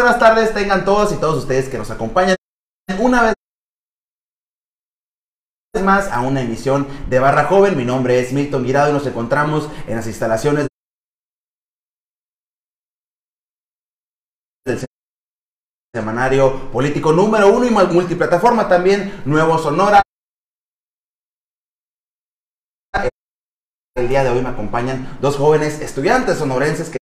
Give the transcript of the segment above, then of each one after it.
buenas tardes. Tengan todos y todos ustedes que nos acompañan una vez más a una emisión de Barra Joven. Mi nombre es Milton Guirado y nos encontramos en las instalaciones del semanario político número uno y multiplataforma también, Nuevo Sonora. El día de hoy me acompañan dos jóvenes estudiantes sonorenses que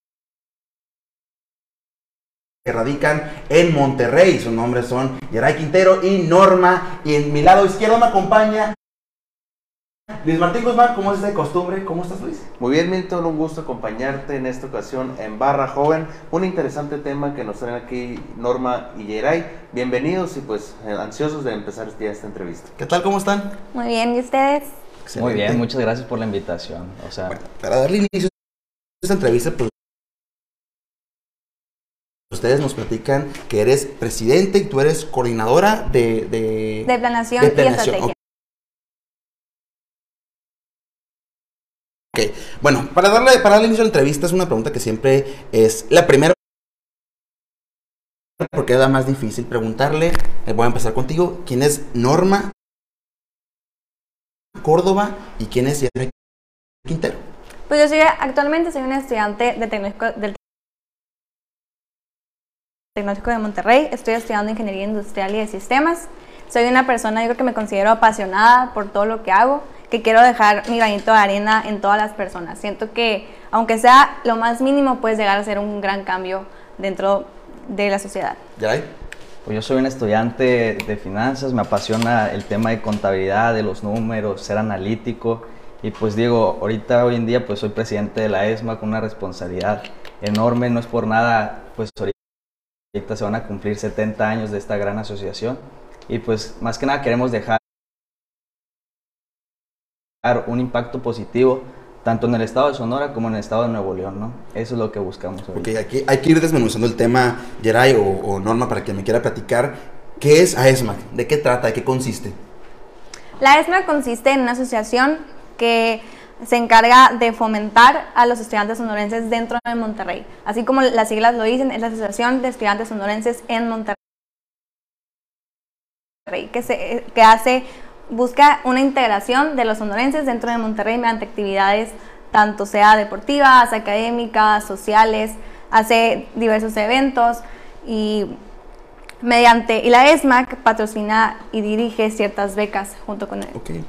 que radican en Monterrey. Sus nombres son Yeray Quintero y Norma. Y en mi lado izquierdo me acompaña Luis Martín Guzmán. ¿Cómo es de costumbre? ¿Cómo estás, Luis? Muy bien, Milton. Un gusto acompañarte en esta ocasión en Barra Joven. Un interesante tema que nos traen aquí Norma y Yeray. Bienvenidos y pues ansiosos de empezar este esta entrevista. ¿Qué tal? ¿Cómo están? Muy bien, ¿y ustedes? Excelente. Muy bien, muchas gracias por la invitación. O sea, bueno, para darle inicio a esta entrevista, pues Ustedes nos platican que eres presidente y tú eres coordinadora de... De, de planación, y estrategia. Ok, bueno, para darle, para darle inicio a la entrevista es una pregunta que siempre es la primera porque es la más difícil preguntarle. Eh, voy a empezar contigo. ¿Quién es Norma Córdoba y quién es Quintero? Pues yo soy, actualmente soy una estudiante de tecnológico, del Tecnológico de Monterrey, estoy estudiando Ingeniería Industrial y de Sistemas. Soy una persona, yo creo que me considero apasionada por todo lo que hago, que quiero dejar mi granito de arena en todas las personas. Siento que, aunque sea lo más mínimo, puedes llegar a ser un gran cambio dentro de la sociedad. ¿Ya Pues yo soy un estudiante de finanzas, me apasiona el tema de contabilidad, de los números, ser analítico. Y pues digo, ahorita hoy en día pues soy presidente de la ESMA con una responsabilidad enorme, no es por nada, pues Ahorita se van a cumplir 70 años de esta gran asociación y pues más que nada queremos dejar un impacto positivo tanto en el estado de Sonora como en el estado de Nuevo León, ¿no? Eso es lo que buscamos. Hoy. Ok, aquí hay que ir desmenuzando el tema, Geray o, o, Norma, para que me quiera platicar. ¿Qué es AESMAC? ¿De qué trata? ¿De qué consiste? La ESMAC consiste en una asociación que se encarga de fomentar a los estudiantes sonorenses dentro de Monterrey. Así como las siglas lo dicen, es la Asociación de Estudiantes Sonorenses en Monterrey, que, se, que hace, busca una integración de los sonorenses dentro de Monterrey mediante actividades tanto sea deportivas, académicas, sociales, hace diversos eventos y mediante, y la ESMAC patrocina y dirige ciertas becas junto con él. Okay.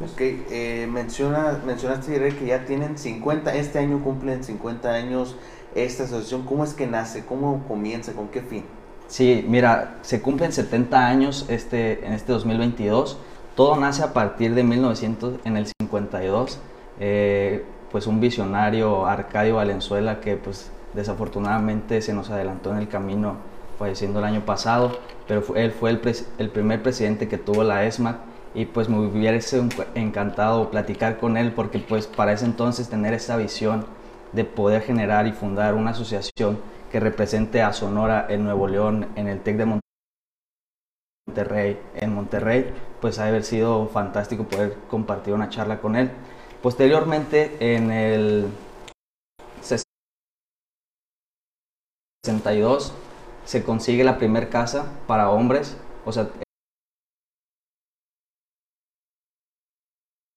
Ok, eh, menciona, mencionaste que ya tienen 50, este año cumplen 50 años esta asociación. ¿Cómo es que nace? ¿Cómo comienza? ¿Con qué fin? Sí, mira, se cumplen 70 años este, en este 2022. Todo nace a partir de 1900, en el 52. Eh, pues un visionario, Arcadio Valenzuela, que pues desafortunadamente se nos adelantó en el camino falleciendo el año pasado, pero él fue el, el primer presidente que tuvo la ESMAC y pues me hubiese encantado platicar con él porque pues para ese entonces tener esa visión de poder generar y fundar una asociación que represente a Sonora en Nuevo León, en el TEC de Monterrey, en Monterrey, pues ha haber sido fantástico poder compartir una charla con él. Posteriormente, en el 62, se consigue la primera casa para hombres, o sea,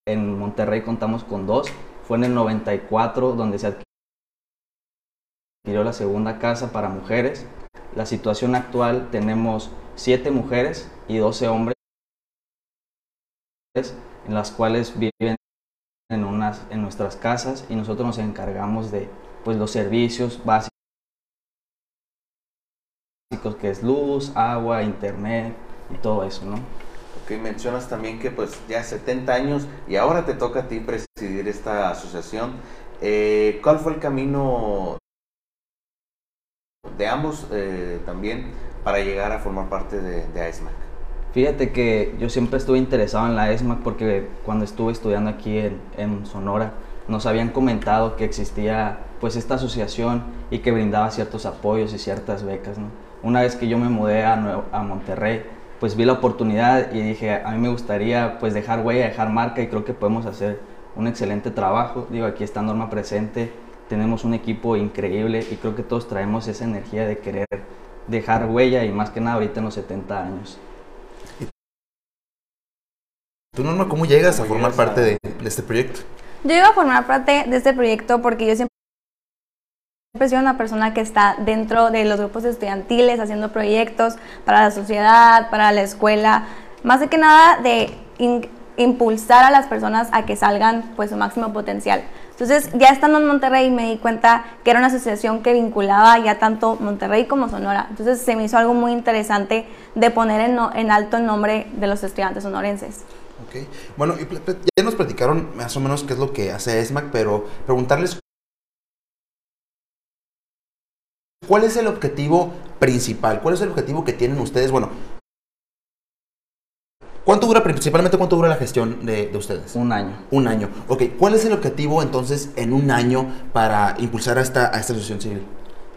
En Monterrey contamos con dos. Fue en el 94 donde se adquirió la segunda casa para mujeres. La situación actual tenemos siete mujeres y 12 hombres en las cuales viven en, nuestras casas y nosotros nos encargamos de pues, los servicios básicos que es luz, agua, internet y todo eso, ¿no? Que mencionas también que pues ya 70 años y ahora te toca a ti presidir esta asociación. Eh, ¿Cuál fue el camino de ambos eh, también para llegar a formar parte de, de AESMAC? Fíjate que yo siempre estuve interesado en la ESMAC porque cuando estuve estudiando aquí en, en, Sonora nos habían comentado que existía pues esta asociación y que brindaba ciertos apoyos y ciertas becas. ¿no? Una vez que yo me mudé a, a Monterrey, pues vi la oportunidad y dije, a mí me gustaría pues dejar huella, dejar marca y creo que podemos hacer un excelente trabajo. Digo, aquí está Norma presente, tenemos un equipo increíble y creo que todos traemos esa energía de querer dejar huella y más que nada ahorita en los 70 años. ¿Tú, Norma, cómo llegas a ¿Cómo formar parte de, de este proyecto? Yo iba a formar parte de este proyecto porque yo siempre he sido una persona que está dentro de los grupos estudiantiles haciendo proyectos para la sociedad, para la escuela, más que nada de in- impulsar a las personas a que salgan pues su máximo potencial. Entonces, ya estando en Monterrey me di cuenta que era una asociación que vinculaba ya tanto Monterrey como Sonora. Entonces, se me hizo algo muy interesante de poner en, en alto el nombre de los estudiantes sonorenses. Ok. Bueno, ya nos platicaron más o menos qué es lo que hace ESMAC, pero preguntarles cuál es el objetivo principal, cuál es el objetivo que tienen ustedes. Bueno, ¿cuánto dura, principalmente cuánto dura la gestión de, de ustedes? Un año. Un año. Ok, ¿cuál es el objetivo entonces en un año para impulsar a esta, a esta asociación civil?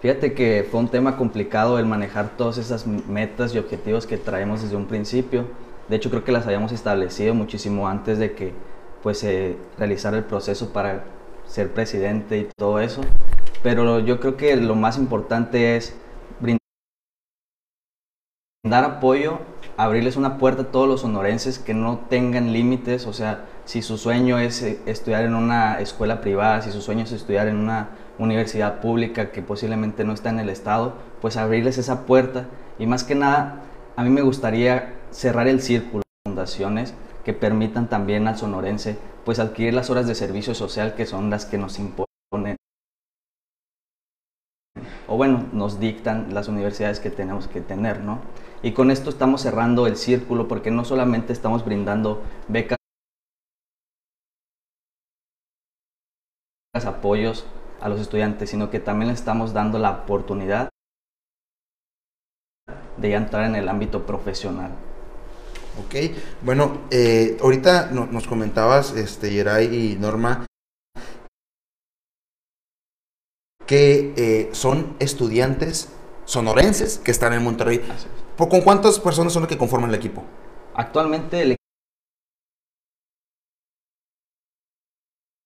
Fíjate que fue un tema complicado el manejar todas esas metas y objetivos que traemos desde un principio. De hecho, creo que las habíamos establecido muchísimo antes de que pues, se realizara el proceso para ser presidente y todo eso. Pero yo creo que lo más importante es brindar apoyo, abrirles una puerta a todos los sonorenses que no tengan límites, o sea, si su sueño es eh, estudiar en una escuela privada, si su sueño es estudiar en una universidad pública que posiblemente no está en el estado, pues abrirles esa puerta. Y más que nada, a mí me gustaría cerrar el círculo de fundaciones que permitan también al sonorense pues adquirir las horas de servicio social que son las que nos imponen o bueno, nos dictan las universidades que tenemos que tener, ¿no? Y con esto estamos cerrando el círculo porque no solamente estamos brindando becas, apoyos a los estudiantes, sino que también les estamos dando la oportunidad de entrar en el ámbito profesional. Ok, bueno, eh, ahorita no- nos comentabas, este, Yeray y Norma, que eh, son estudiantes sonorenses que están en Monterrey. ¿Por- ¿Con cuántas personas son las que conforman el equipo? Actualmente el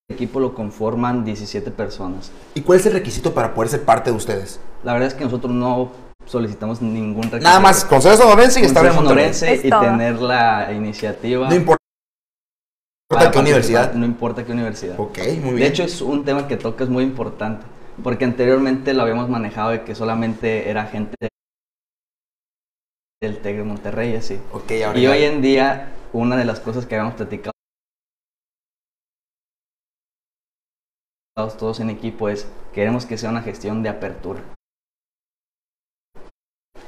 equipo lo conforman 17 personas. ¿Y cuál es el requisito para poder ser parte de ustedes? La verdad es que nosotros no solicitamos ningún requisito. Nada más, con ser sonorense y Con estar en Monterrey. sonorense Es y tener la iniciativa. No importa qué universidad. No importa qué universidad. Ok, muy bien. De hecho, es un tema que tocas muy importante, porque anteriormente lo habíamos manejado de que solamente era gente del TEC de Monterrey así. Ahora Y ya- hoy en día, una de las cosas que habíamos platicado todos en equipo es, queremos que sea una gestión de apertura.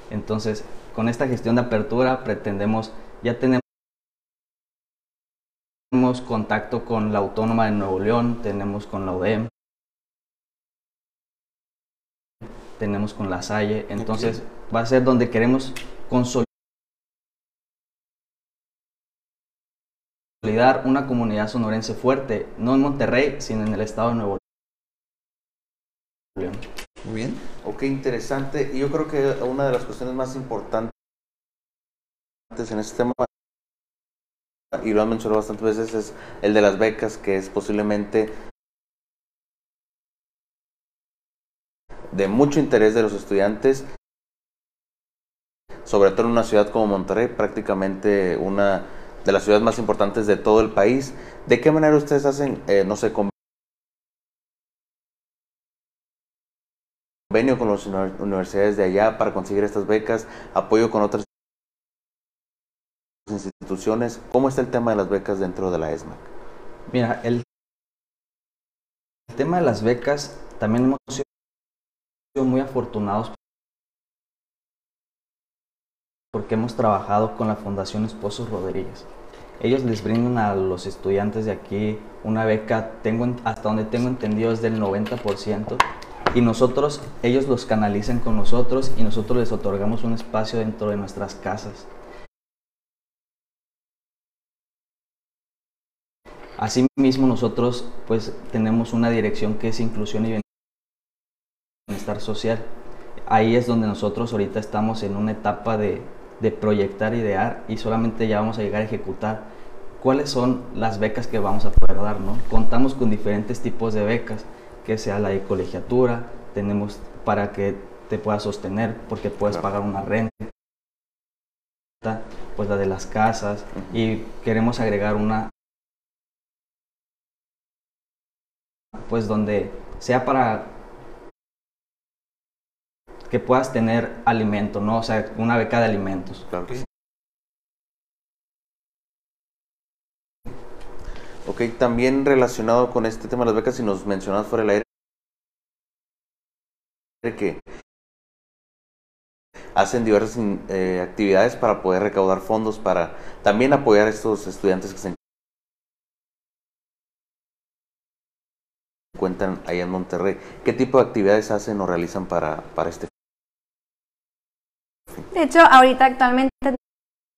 Entonces, con esta gestión de apertura pretendemos, ya tenemos tenemos contacto con la Autónoma de Nuevo León, tenemos con la UDEM, tenemos con la Salle, entonces va a ser donde queremos consolidar una comunidad sonorense fuerte, no en Monterrey, sino en el estado de Nuevo León. Muy bien. Ok, interesante. Y yo creo que una de las cuestiones más importantes en este tema, y lo han mencionado bastantes veces, es el de las becas, que es posiblemente de mucho interés de los estudiantes, sobre todo en una ciudad como Monterrey, prácticamente una de las ciudades más importantes de todo el país. ¿De qué manera ustedes hacen, eh, no sé, convenio con las uni- universidades de allá para conseguir estas becas, apoyo con otras instituciones. ¿Cómo está el tema de las becas dentro de la ESMAC? Mira, el, el tema de las becas, también hemos sido muy afortunados porque hemos trabajado con la Fundación Esposos Rodríguez. Ellos les brindan a los estudiantes de aquí una beca, tengo, en- hasta donde tengo entendido es del 90%, y nosotros, ellos los canalizan con nosotros y nosotros les otorgamos un espacio dentro de nuestras casas. Asimismo, nosotros pues tenemos una dirección que es inclusión y bienestar social. Ahí es donde nosotros ahorita estamos en una etapa de, de proyectar, idear y solamente ya vamos a llegar a ejecutar cuáles son las becas que vamos a poder dar, ¿no? Contamos con diferentes tipos de becas que sea la de colegiatura, tenemos para que te puedas sostener, porque puedes Claro. pagar una renta, pues la de las casas, y queremos agregar una, pues donde sea para que puedas tener alimento, ¿no? O sea, una beca de alimentos. Claro. Ok, también relacionado con este tema de las becas, si nos mencionas fuera del aire que hacen diversas eh, actividades para poder recaudar fondos para también apoyar a estos estudiantes que se encuentran allá en Monterrey. ¿Qué tipo de actividades hacen o realizan para, para este De hecho, ahorita actualmente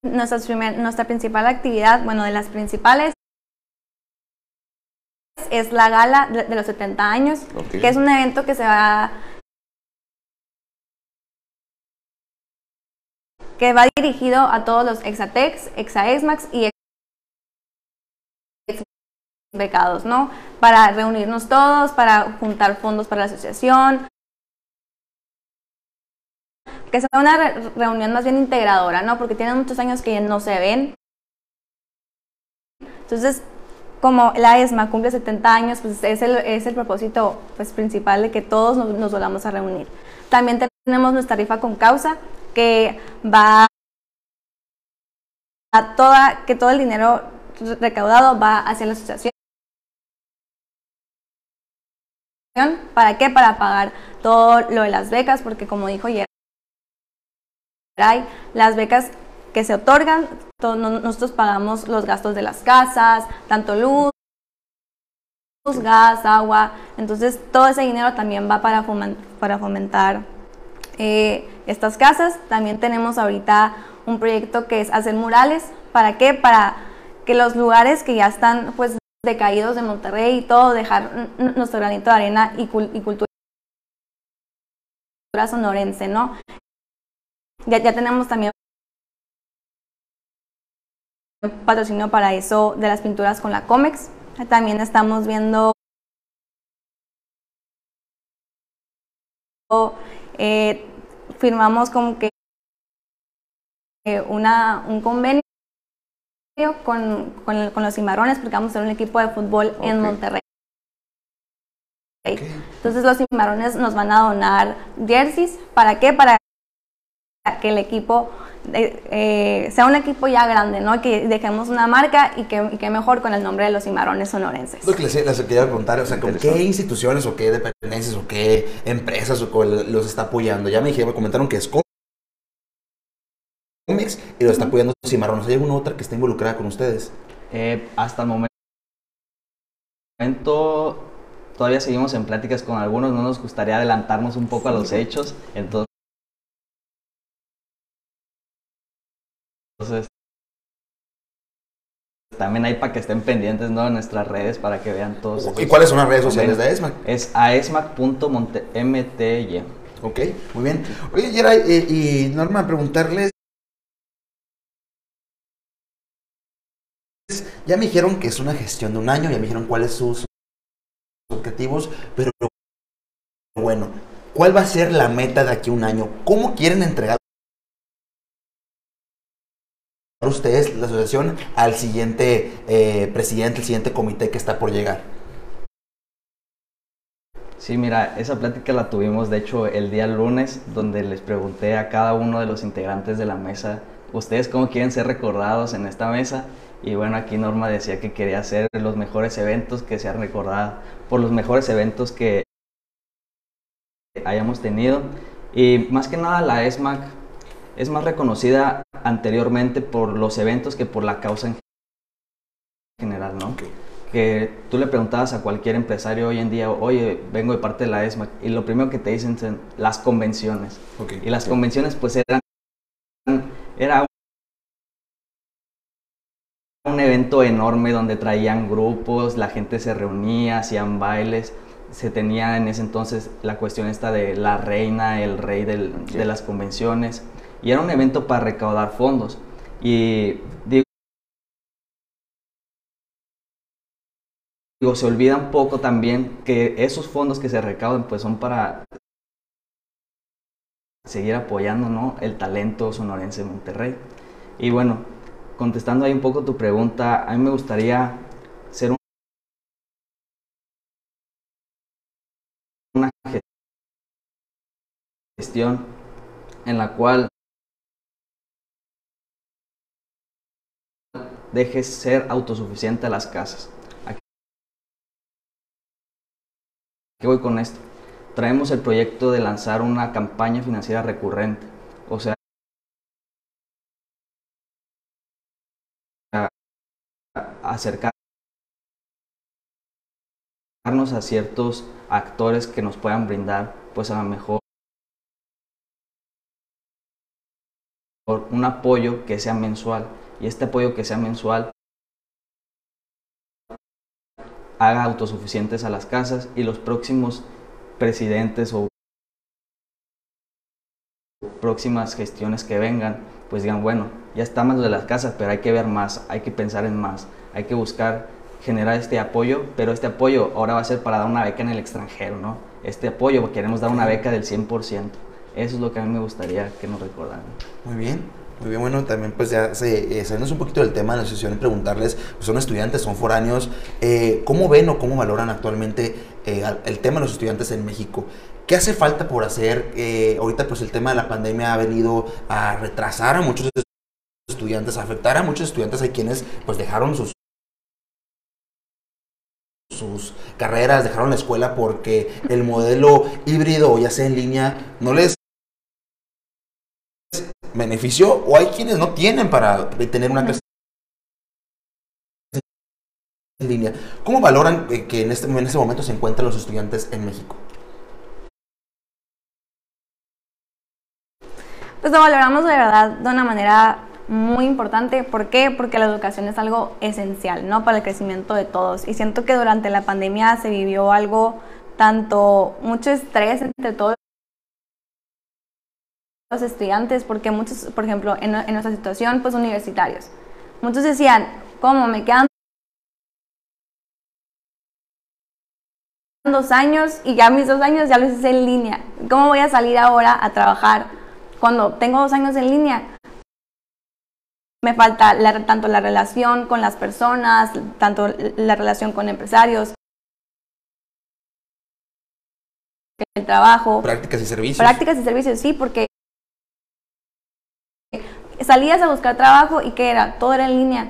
nuestra, primer- nuestra principal actividad, bueno, de las principales, es la gala de, los 70 años, que es un evento que se va que va dirigido a todos los exatex, exaesmax y ex becados, ¿no? Para reunirnos todos, para juntar fondos para la asociación, que sea una re- reunión más bien integradora, ¿no? Porque tienen muchos años que no se ven. Entonces, como la ESMA cumple 70 años, pues es el, es el propósito pues, principal de que todos nos, volvamos a reunir. También tenemos nuestra rifa con causa, que va a toda, que todo el dinero recaudado va hacia la asociación. ¿Para qué? Para pagar todo lo de las becas, porque como dijo Yeray, las becas que se otorgan, to- no- nosotros pagamos los gastos de las casas, tanto luz, gas, agua, entonces todo ese dinero también va para, fomen- para fomentar eh, estas casas. También tenemos ahorita un proyecto que es hacer murales, ¿para qué? Para que los lugares que ya están pues decaídos de Monterrey y todo, dejar nuestro granito de arena y, y cultura sonorense, ¿no? Ya, ya tenemos también patrocinio para eso de las pinturas con la Comex. También estamos viendo eh, firmamos como que eh, una, un convenio con, con, el- con los cimarrones porque vamos a ser un equipo de fútbol en. Monterrey. Entonces los cimarrones nos van a donar jerseys. ¿Para qué? Para que el equipo eh, eh, sea un equipo ya grande, ¿no? Que dejemos una marca y que, y que mejor con el nombre de los cimarrones sonorenses. Lo que les, les quería preguntar, o sea, ¿con qué instituciones o qué dependencias o qué empresas o cuál los está apoyando? Ya me dijeron, me comentaron que es Comex y lo está apoyando Cimarrones. ¿Hay alguna otra que esté involucrada con ustedes? Eh, hasta el momento todavía seguimos en pláticas con algunos, no nos gustaría adelantarnos un poco a los hechos, entonces también hay para que estén pendientes ¿no? en nuestras redes para que vean todos. ¿Y cuáles son las redes sociales de ESMAC? Es aesmac.mty. Ok, muy bien. Oye, Yera, eh, y Norma, preguntarles. Ya me dijeron que es una gestión de un año, ya me dijeron cuáles son sus objetivos, pero bueno, ¿cuál va a ser la meta de aquí a un año? ¿Cómo quieren entregar ustedes la asociación al siguiente eh, presidente, al siguiente comité que está por llegar? Sí, mira, esa plática la tuvimos de hecho el día lunes, donde les pregunté a cada uno de los integrantes de la mesa, ¿ustedes cómo quieren ser recordados en esta mesa? Y bueno, aquí Norma decía que quería hacer los mejores eventos, que sean recordados por los mejores eventos que hayamos tenido. Y más que nada la ESMAC es más reconocida anteriormente por los eventos que por la causa en general, ¿no? que tú le preguntabas a cualquier empresario hoy en día, oye, vengo de parte de la ESMAC, y lo primero que te dicen son las convenciones. Ok. Y las convenciones pues eran, era un evento enorme donde traían grupos, la gente se reunía, hacían bailes, se tenía en ese entonces la cuestión esta de la reina, el rey del- de las convenciones, y era un evento para recaudar fondos. Y digo, se olvida un poco también que esos fondos que se recaudan pues son para seguir apoyando ¿no? el talento sonorense de Monterrey. Y bueno, contestando ahí un poco tu pregunta, a mí me gustaría ser una gestión en la cual dejes ser autosuficiente a las casas. ¿Qué voy con esto? Traemos el proyecto de lanzar una campaña financiera recurrente, o sea, acercarnos a ciertos actores que nos puedan brindar, pues a lo mejor un apoyo que sea mensual y este apoyo que sea mensual haga autosuficientes a las casas y los próximos presidentes o próximas gestiones que vengan, pues digan, bueno, ya estamos de las casas, pero hay que ver más, hay que pensar en más, hay que buscar generar este apoyo, pero este apoyo ahora va a ser para dar una beca en el extranjero, ¿no? Este apoyo, queremos dar una beca del 100%. Eso es lo que a mí me gustaría que nos recordaran. Muy bien. Muy bien, bueno, también pues ya se, eh, un poquito del tema de la sesión y preguntarles, pues son estudiantes, son foráneos, eh, ¿cómo ven o cómo valoran actualmente eh, el tema de los estudiantes en México? ¿Qué hace falta por hacer? Ahorita pues el tema de la pandemia ha venido a retrasar a muchos estudiantes, a afectar a muchos estudiantes, hay quienes pues dejaron sus sus carreras, dejaron la escuela porque el modelo híbrido, ya sea en línea, no les benefició o hay quienes no tienen para tener una clase en línea. ¿Cómo valoran eh, que en este, en este momento se encuentran los estudiantes en México? Pues lo valoramos de verdad de una manera muy importante. ¿Por qué? Porque la educación es algo esencial, ¿no? Para el crecimiento de todos. Y siento que durante la pandemia se vivió algo, tanto mucho estrés entre todos los estudiantes, porque muchos, por ejemplo, en, nuestra situación, pues universitarios, muchos decían, ¿cómo me quedan dos años y ya mis dos años ya los hice en línea? ¿Cómo voy a salir ahora a trabajar cuando tengo dos años en línea? Me falta tanto la relación con las personas, tanto la relación con empresarios, el trabajo. Prácticas y servicios. Prácticas y servicios, sí, porque salías a buscar trabajo y ¿qué era? Todo era en línea.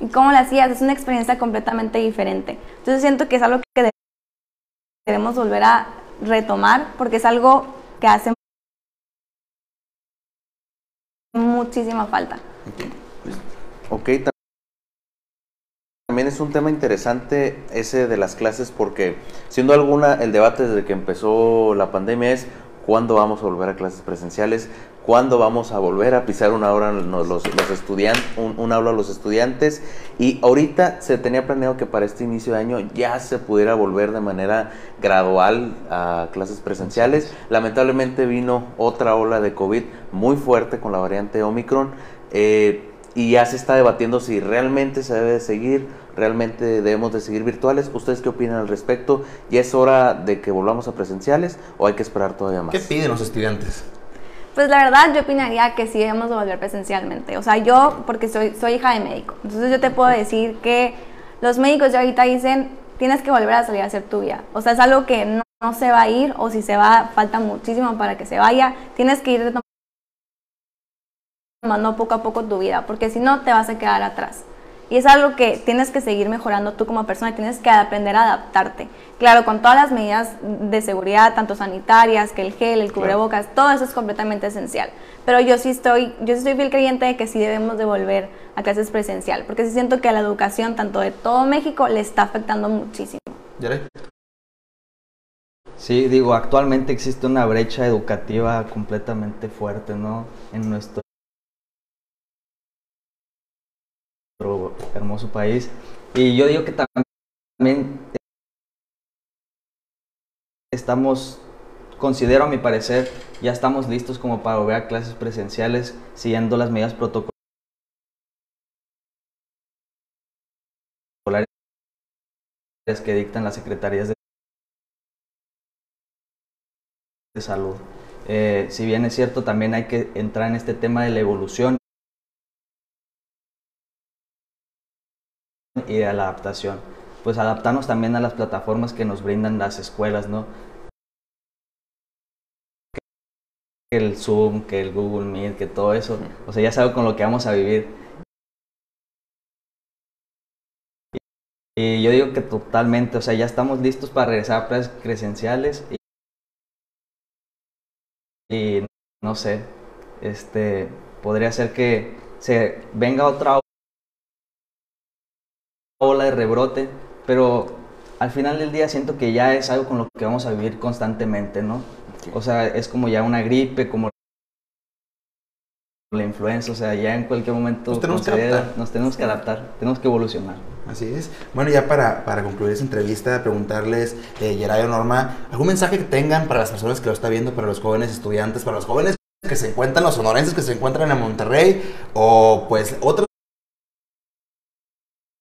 ¿Y cómo lo hacías? Es una experiencia completamente diferente. Entonces siento que es algo que debemos volver a retomar porque es algo que hace muchísima falta. Ok, también es un tema interesante ese de las clases porque siendo alguna el debate desde que empezó la pandemia es cuándo vamos a volver a clases presenciales, cuándo vamos a volver a pisar una hora los, los estudiantes, un, aula a los estudiantes. Y ahorita se tenía planeado que para este inicio de año ya se pudiera volver de manera gradual a clases presenciales. Lamentablemente vino otra ola de COVID muy fuerte con la variante Omicron. Eh, y ya se está debatiendo si realmente se debe seguir, realmente debemos de seguir virtuales. ¿Ustedes qué opinan al respecto? ¿Ya es hora de que volvamos a presenciales o hay que esperar todavía más? ¿Qué piden los estudiantes? Pues la verdad yo opinaría que sí debemos de volver presencialmente. O sea, yo, porque soy, soy hija de médico, entonces yo te puedo decir que los médicos ya ahorita dicen, tienes que volver a salir a hacer tu vida. O sea, es algo que no, no se va a ir o si se va, falta muchísimo para que se vaya. Tienes que ir tomando poco a poco tu vida, porque si no te vas a quedar atrás. Y es algo que tienes que seguir mejorando tú como persona, tienes que aprender a adaptarte. Claro, con todas las medidas de seguridad, tanto sanitarias, que el gel, el cubrebocas, todo eso es completamente esencial. Pero yo sí estoy, yo estoy fiel creyente de que sí debemos de volver a clases presencial, porque sí siento que a la educación, tanto de todo México, le está afectando muchísimo. Sí, digo, actualmente existe una brecha educativa completamente fuerte, ¿no? En nuestro hermoso país. Y yo digo que también estamos, considero a mi parecer, ya estamos listos como para volver a clases presenciales siguiendo las medidas protocolares que dictan las secretarías de, de salud. Eh, si bien es cierto, también hay que entrar en este tema de la evolución y de la adaptación. Pues adaptarnos también a las plataformas que nos brindan las escuelas, ¿no? Que el Zoom, que el Google Meet, que todo eso. O sea, ya es algo con lo que vamos a vivir. Y yo digo que totalmente, o sea, ya estamos listos para regresar a clases presenciales y, y no sé, este, podría ser que se venga otra ola de rebrote, pero al final del día siento que ya es algo con lo que vamos a vivir constantemente, ¿no? O sea, es como ya una gripe, como la influenza, o sea, ya en cualquier momento Nos tenemos que adaptar. nos tenemos que adaptar, tenemos que evolucionar. Así es. Bueno, ya para, para concluir esta entrevista, preguntarles, eh, Yerayo Norma, algún mensaje que tengan para las personas que lo están viendo, para los jóvenes estudiantes, para los jóvenes que se encuentran, los sonorenses que se encuentran en Monterrey, o pues otras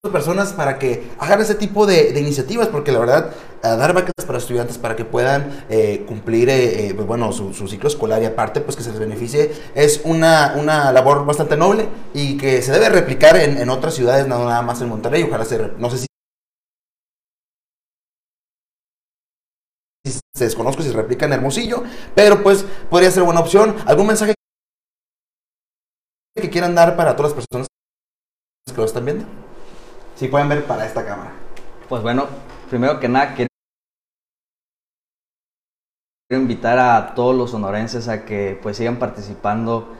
personas para que hagan ese tipo de, iniciativas, porque la verdad, dar becas para estudiantes para que puedan eh, cumplir eh, eh, pues, bueno, su, ciclo escolar y aparte pues que se les beneficie, es una, una labor bastante noble y que se debe replicar en, otras ciudades, no nada más en Monterrey, ojalá se, no sé si se desconozco si se replica en Hermosillo, pero pues podría ser buena opción. ¿Algún mensaje que quieran dar para todas las personas que lo están viendo? Si pueden ver para esta cámara. Pues bueno, primero que nada quiero invitar a todos los sonorenses a que pues sigan participando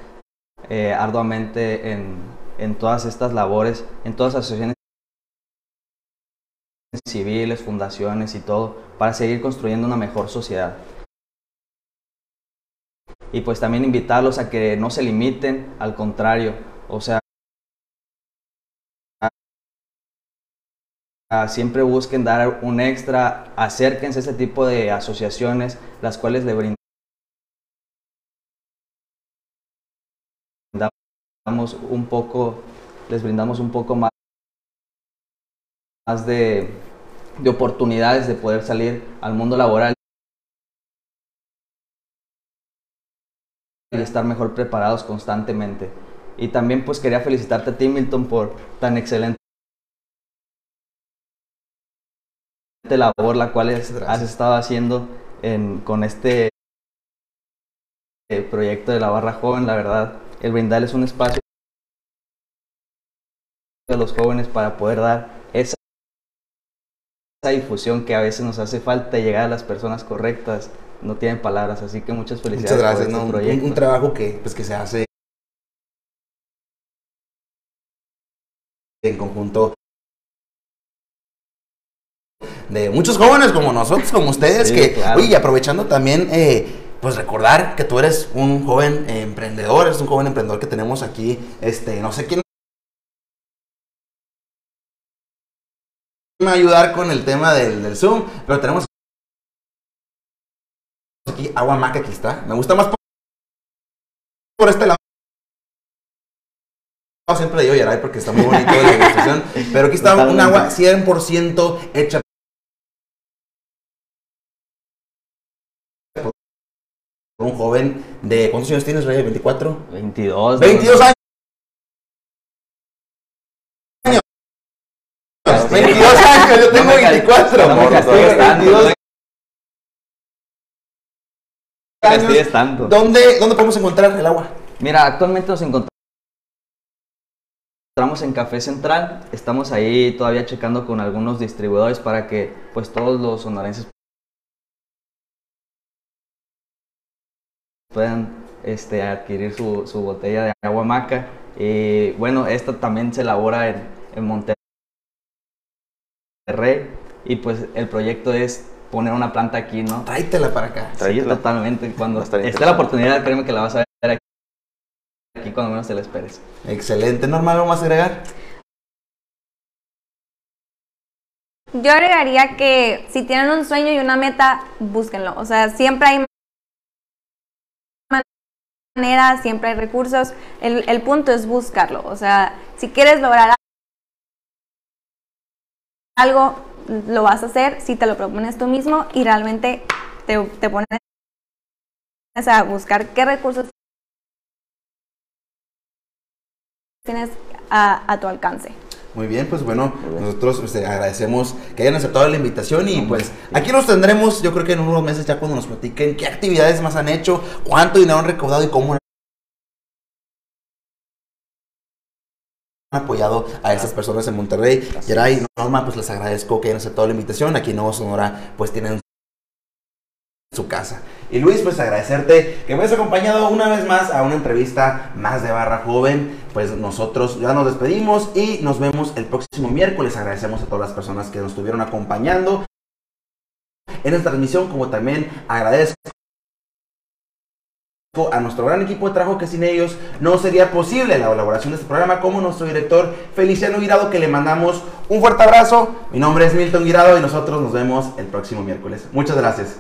eh, arduamente en, en todas estas labores, en todas las asociaciones civiles, fundaciones y todo, para seguir construyendo una mejor sociedad. Y pues también invitarlos a que no se limiten, al contrario, o sea, siempre busquen dar un extra, acérquense a este tipo de asociaciones, las cuales le brindamos un poco, les brindamos un poco más, más de, de oportunidades de poder salir al mundo laboral y estar mejor preparados constantemente. Y también pues quería felicitarte a ti, Milton, por tan excelente labor la cual es- has estado haciendo en- con este eh, proyecto de la barra joven, la verdad, el brindarles un espacio a los jóvenes para poder dar esa, esa difusión que a veces nos hace falta llegar a las personas correctas, no tienen palabras, así que muchas felicidades Muchas gracias. este proyecto. Un, un trabajo que, pues, que se hace en conjunto de muchos jóvenes como nosotros, como ustedes, Sí, que, claro. oye, y aprovechando también, eh, pues recordar que tú eres un joven emprendedor, eres un joven emprendedor que tenemos aquí, este, no sé quién me va a ayudar con el tema del, del Zoom, pero tenemos aquí agua maca, aquí está, me gusta más por, por este lado. Siempre le digo Yaray porque está muy bonito la ilustración, pero aquí está un agua 100% hecha un joven de ¿cuántos años tienes, Rey? 24. 22. 22 años. 22 años, yo tengo No me ca- 24. no me morro, castigues todavía. tanto, no 22 me castigues tanto. ¿Dónde, ¿Dónde podemos encontrar el agua? Mira, actualmente nos encontramos en Café Central, estamos ahí todavía checando con algunos distribuidores para que pues todos los sonorenses puedan este, adquirir su, su botella de agua maca. Y bueno, esta también se elabora en, en Monterrey y pues el proyecto es poner una planta aquí, ¿no? Tráetela para acá. Sí, totalmente. Cuando esté la oportunidad, créeme que la vas a ver aquí cuando menos te la esperes. Excelente. Normal, ¿algo más a agregar? Yo agregaría que si tienen un sueño y una meta, búsquenlo. O sea, siempre hay maneras, siempre hay recursos. El, el punto es buscarlo. O sea, si quieres lograr algo, lo vas a hacer si te lo propones tú mismo y realmente te, te pones a buscar qué recursos tienes a, a tu alcance. Muy bien, pues bueno, nosotros pues, agradecemos que hayan aceptado la invitación y pues aquí nos tendremos, yo creo que en unos meses ya cuando nos platiquen qué actividades más han hecho, cuánto dinero han recaudado y cómo han apoyado a esas personas en Monterrey. Geray y Norma, pues les agradezco que hayan aceptado la invitación. Aquí en Nuevo Sonora, pues tienen su casa. Y Luis, pues agradecerte que me hayas acompañado una vez más a una entrevista más de Barra Joven. Pues nosotros ya nos despedimos y nos vemos el próximo miércoles. Agradecemos a todas las personas que nos estuvieron acompañando en esta transmisión, como también agradezco a nuestro gran equipo de trabajo que sin ellos no sería posible la elaboración de este programa, como nuestro director Feliciano Guirado, que le mandamos un fuerte abrazo. Mi nombre es Milton Guirado y nosotros nos vemos el próximo miércoles. Muchas gracias.